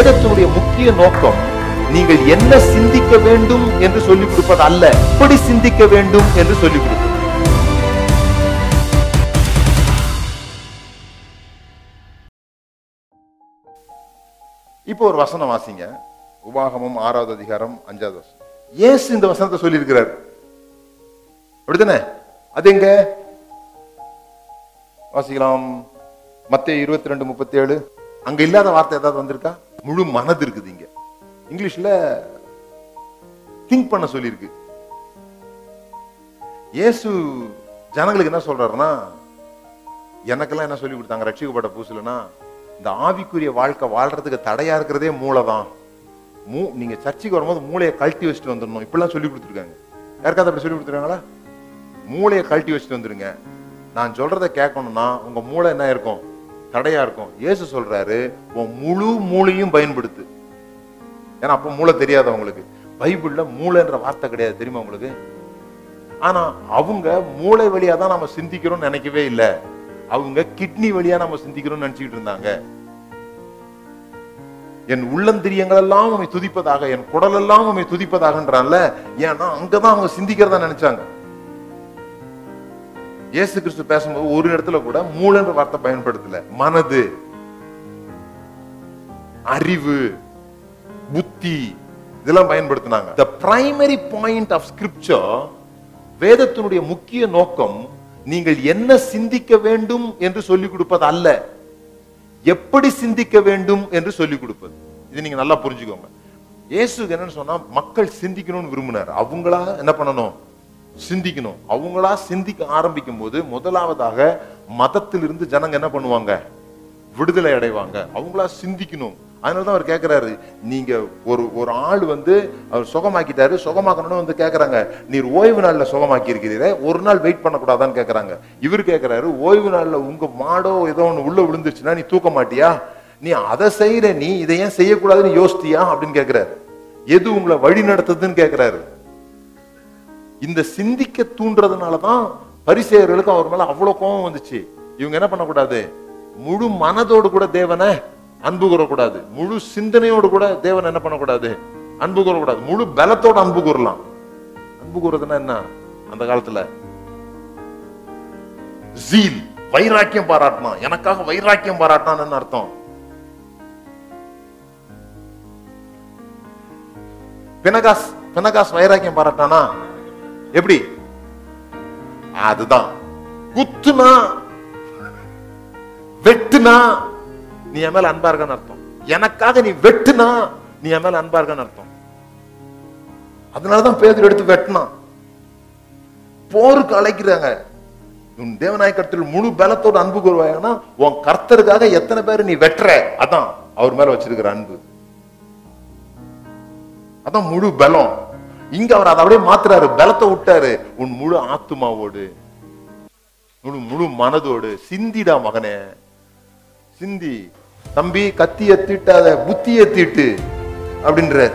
முக்கிய நோக்கம் நீங்கள் என்ன சிந்திக்க வேண்டும் என்று சொல்லிக் கொடுப்பது அல்ல எப்படி சிந்திக்க வேண்டும் என்று சொல்லிக் கொடுப்பது. இப்போ ஒரு வசனம் வாசிங்க. உபாகமம் ஆறாவது அதிகாரம் அஞ்சாவது வசனம். ஏசு இந்த வசனத்தை சொல்லியிருக்கிறார். அப்படித்தானே? அது எங்க வாசிக்கலாம். மத்திய இருபத்தி ரெண்டு முப்பத்தி ஏழு அங்க இல்லாத வார்த்தை ஏதாவது வந்திருக்கா? முழு மனது இருக்குது இங்க. இங்கிலீஷ்ல திங்க் பண்ண சொல்லியிருக்கு. இயேசு ஜனங்களுக்கு என்ன சொல்றாருன்னா எனக்கெல்லாம் என்ன சொல்லி கொடுத்தாங்க? ரட்சிக்கப்பட்ட பூசலன்னா இந்த ஆவிக்குரிய வாழ்க்கை வாழ்றதுக்கு தடையா இருக்கிறதே மூளை தான். மூ நீங்க சர்ச்சுக்கு வரும்போது மூளையை கழட்டி வச்சுட்டு வந்துடணும். இப்படிலாம் சொல்லி கொடுத்துருக்காங்க. யாருக்காவது அப்படி சொல்லி கொடுத்துருக்காங்களா? மூளையை கழட்டி வச்சுட்டு வந்துருங்க. நான் சொல்றதை கேட்கணும்னா உங்க மூளை என்ன இருக்கும்? தடையா இருக்கும். இயேசு சொல்றாரு உன் முழு மூளையும் பயன்படுத்து. ஏன்னா அப்ப மூளை தெரியாது அவங்களுக்கு. பைபிள்ல மூளைன்ற வார்த்தை கிடையாது. தெரியுமா உங்களுக்கு? ஆனா அவங்க மூளை வழியா தான் நம்ம சிந்திக்கிறோம்னு நினைக்கவே இல்லை. அவங்க கிட்னி வழியா நம்ம சிந்திக்கிறோம்னு நினைச்சுக்கிட்டு இருந்தாங்க. என் உள்ளந்திரியங்கள் எல்லாம் உண்மை துதிப்பதாக என் குடல் எல்லாம் உண்மை துதிப்பதாகன்றான்ல. ஏன்னா அங்கதான் அவங்க சிந்திக்கிறதா நினைச்சாங்க. இயேசு கிறிஸ்து பேசும்போது ஒரு இடத்துல கூட மூளைன்ற வார்த்தை பயன்படுத்தல. மனது. அறிவு. புத்தி. இதெல்லாம் பயன்படுத்தினாங்க. The primary point of scripture வேதத்தினுடைய முக்கிய நோக்கம் நீங்கள் என்ன சிந்திக்க வேண்டும் என்று சொல்லிக் கொடுப்பது அல்ல. எப்படி சிந்திக்க வேண்டும் என்று சொல்லிக் கொடுப்பது. இது நீங்க நல்லா புரிஞ்சுக்கோங்க. இயேசு என்னன்னு சொன்னா மக்கள் சிந்திக்கணும்னு விரும்பினார். அவங்களா என்ன பண்ணணும்? சிந்திக்கணும். அவங்களா சிந்திக்க ஆரம்பிக்கும் போது முதலாவதாக மதத்திலிருந்து ஜனங்க என்ன பண்ணுவாங்க? விடுதலை அடைவாங்க. அவங்களா சிந்திக்கணும். அதனாலதான் அவர் கேட்கிறாரு நீங்க ஒரு ஒரு ஆள் வந்து அவர் சுகமாக்கிட்டாரு சுகமாக்கணும்னு வந்து கேட்கறாங்க நீர் ஓய்வு நாள்ல சுகமாக்கி இருக்கிறீரே ஒரு நாள் வெயிட் பண்ணக்கூடாதான்னு கேட்கறாங்க இவர் கேக்குறாரு ஓய்வு நாள்ல உங்க மாடோ ஏதோ ஒன்று உள்ள விழுந்துருச்சுன்னா நீ தூக்க மாட்டியா? நீ அதை செய்யற நீ இதை ஏன் செய்யக்கூடாதுன்னு யோசித்தியா அப்படின்னு கேட்கிறாரு எது உங்களை வழி நடத்துதுன்னு கேட்கிறாரு இந்த சிந்திக்க தூண்டுறதுனாலதான் பரிசெயர்களுக்கு அவர் மேல அவ்வளவு கோபம் வந்துச்சு. இவங்க என்ன பண்ணக்கூடாது? முழு மனதோடு கூட தேவனை அன்பு கூறக்கூடாது. முழு சிந்தனையோடு கூட தேவன் என்ன பண்ணக்கூடாது? அன்பு கூறக்கூடாது. முழு பலத்தோட அன்பு கூறலாம். அன்பு கூறதுன்னா என்ன? அந்த காலத்துல ஜீல் வைராக்கியம் பாராட்டினான். எனக்காக வைராக்கியம் பாராட்டினான்னு அர்த்தம்? பினகாஸ் பினகாஸ் வைராக்கியம் பாராட்டானா எப்படி? அதுதான். குத்துனா வெட்டுனா நீ என் மேல அன்பா இருக்கன்னு அர்த்தம். எனக்காக நீ வெட்டுனா நீ என் மேல அன்பா இருக்கான்னு அர்த்தம். அதனாலதான் பேதர் எடுத்து வெட்டினான். போருக்கு அழைக்கிறாங்க. உன் தேவநாயகத்தில் முழு பலத்தோட அன்பு கூறுவாங்கன்னா உன் கர்த்தருக்காக எத்தனை பேர் நீ வெட்டுற? அதான் அவர் மேல வச்சிருக்கிற அன்பு. அதான் முழு பலம். இங்க அவர் அதை அப்படியே மாத்துறாரு பலத்தை விட்டாரு. உன் முழு ஆத்துமாவோடு முழு முழு மனதோடு. சிந்திடா மகனே. சிந்தி. தம்பி கத்திய தீட்டாத புத்திய தீட்டு. அப்படின்றாரு.